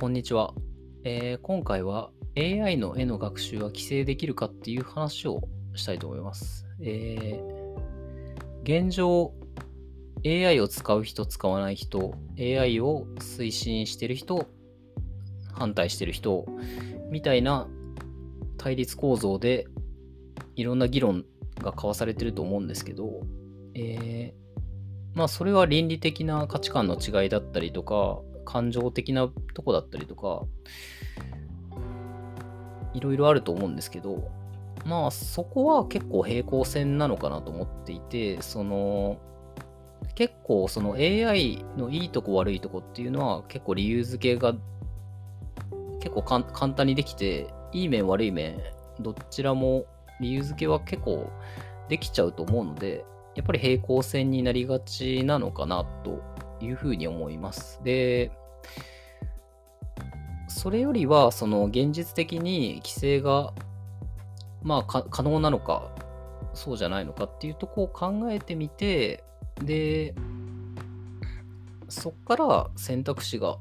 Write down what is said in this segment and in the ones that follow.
こんにちは、えー今回は AI の絵の学習は規制できるかっていう話をしたいと思います。えー現状、AI を使う人、使わない人、AI を推進してる人、反対してる人、みたいな対立構造でいろんな議論が交わされてると思うんですけど、えーまあそれは倫理的な価値観の違いだったりとか、感情的なとこだったりとか、いろいろあると思うんですけど、まあそこは結構平行線なのかなと思っていて、その結構その AI のいいとこ悪いとこっていうのは結構理由付けが結構簡単にできて、いい面悪い面、どちらも理由付けは結構できちゃうと思うので、やっぱり平行線になりがちなのかなというふうに思います。で、それよりは、その現実的に規制が、まあ、可能なのか、そうじゃないのかっていうとこを考えてみて、で、そっから選択肢が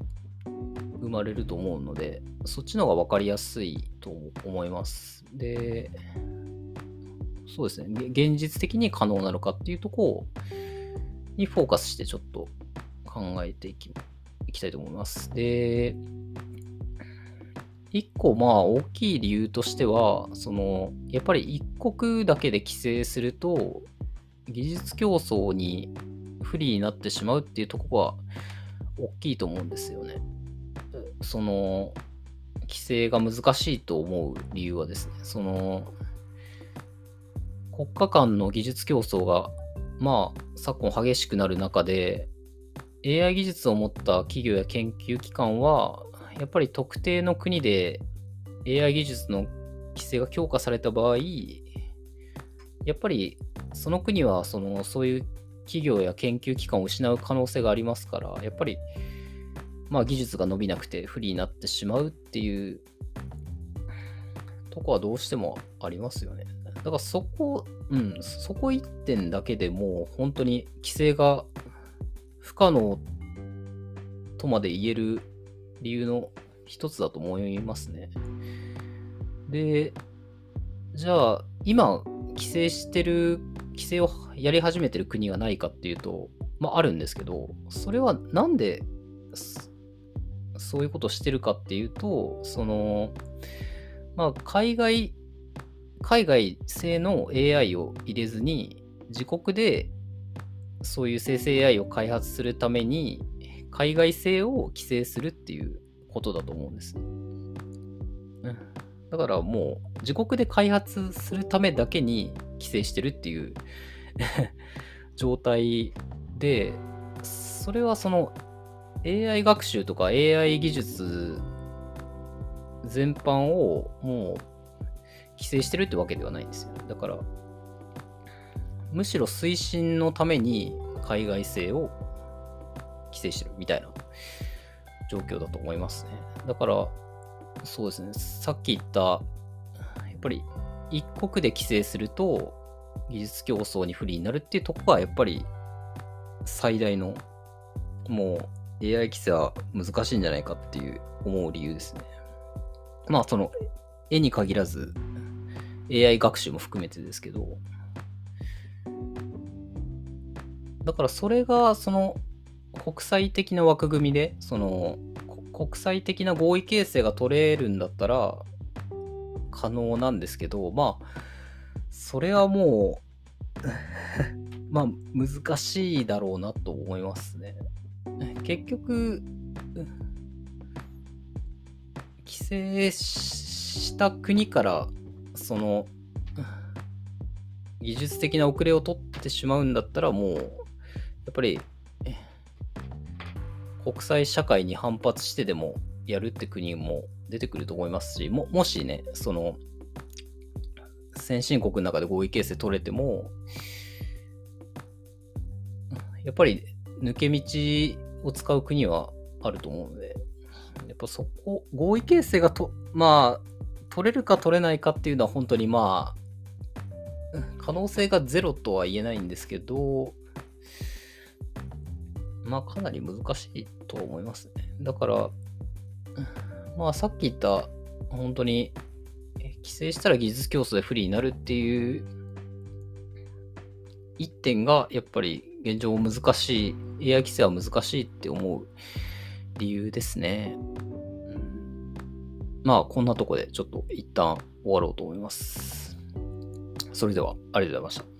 生まれると思うので、そっちの方が分かりやすいと思います。で、そうですね、現実的に可能なのかっていうところにフォーカスしてちょっと考えていきいきたいと思います。で、一個まあ大きい理由としては、そのやっぱり一国だけで規制すると技術競争に不利になってしまうっていうところが大きいと思うんですよね。その規制が難しいと思う理由はですね、その国家間の技術競争がまあ昨今激しくなる中で AI 技術を持った企業や研究機関はやっぱり特定の国で AI 技術の規制が強化された場合やっぱりその国はそのそういう企業や研究機関を失う可能性がありますからやっぱりまあ技術が伸びなくて不利になってしまうっていうとこはどうしてもありますよね。だからそこ、うん、そこ一点だけでもう本当に規制が不可能とまで言える理由の一つだと思いますね。で、じゃあ今規制してる、規制をやり始めてる国がないかっていうと、まああるんですけど、それはなんでそういうことをしてるかっていうと、その、まあ海外海外製の AI を入れずに自国でそういう生成 AI を開発するために海外製を規制するっていうことだと思うんです。うんだからもう自国で開発するためだけに規制してるっていう 状態でそれはその AI 学習とか AI 技術全般をもう規制してるってわけではないんですよ。だから、むしろ推進のために海外製を規制してるみたいな状況だと思いますね。だから、そうですね、さっき言った、やっぱり一国で規制すると技術競争に不利になるっていうところがやっぱり最大のもう AI 規制は難しいんじゃないかっていう思う理由ですね。まあその絵に限らず AI 学習も含めてですけど、だからそれがその国際的な枠組みで、その国際的な合意形成が取れるんだったら可能なんですけど、まあ、それはもう、まあ難しいだろうなと思いますね。結局、規制した国からその技術的な遅れを取ってしまうんだったらもうやっぱり国際社会に反発してでもやるって国も出てくると思いますしももしねその先進国の中で合意形成取れてもやっぱり抜け道を使う国はあると思うのでやっぱそこ合意形成がとまあ取れるか取れないかっていうのは本当にまあ可能性がゼロとは言えないんですけどまあかなり難しいと思いますねだからまあさっき言った本当に規制したら技術競争で不利になるっていう一点がやっぱり現状難しい AI 規制は難しいって思う理由ですね。まあこんなとこでちょっと一旦終わろうと思います。それではありがとうございました。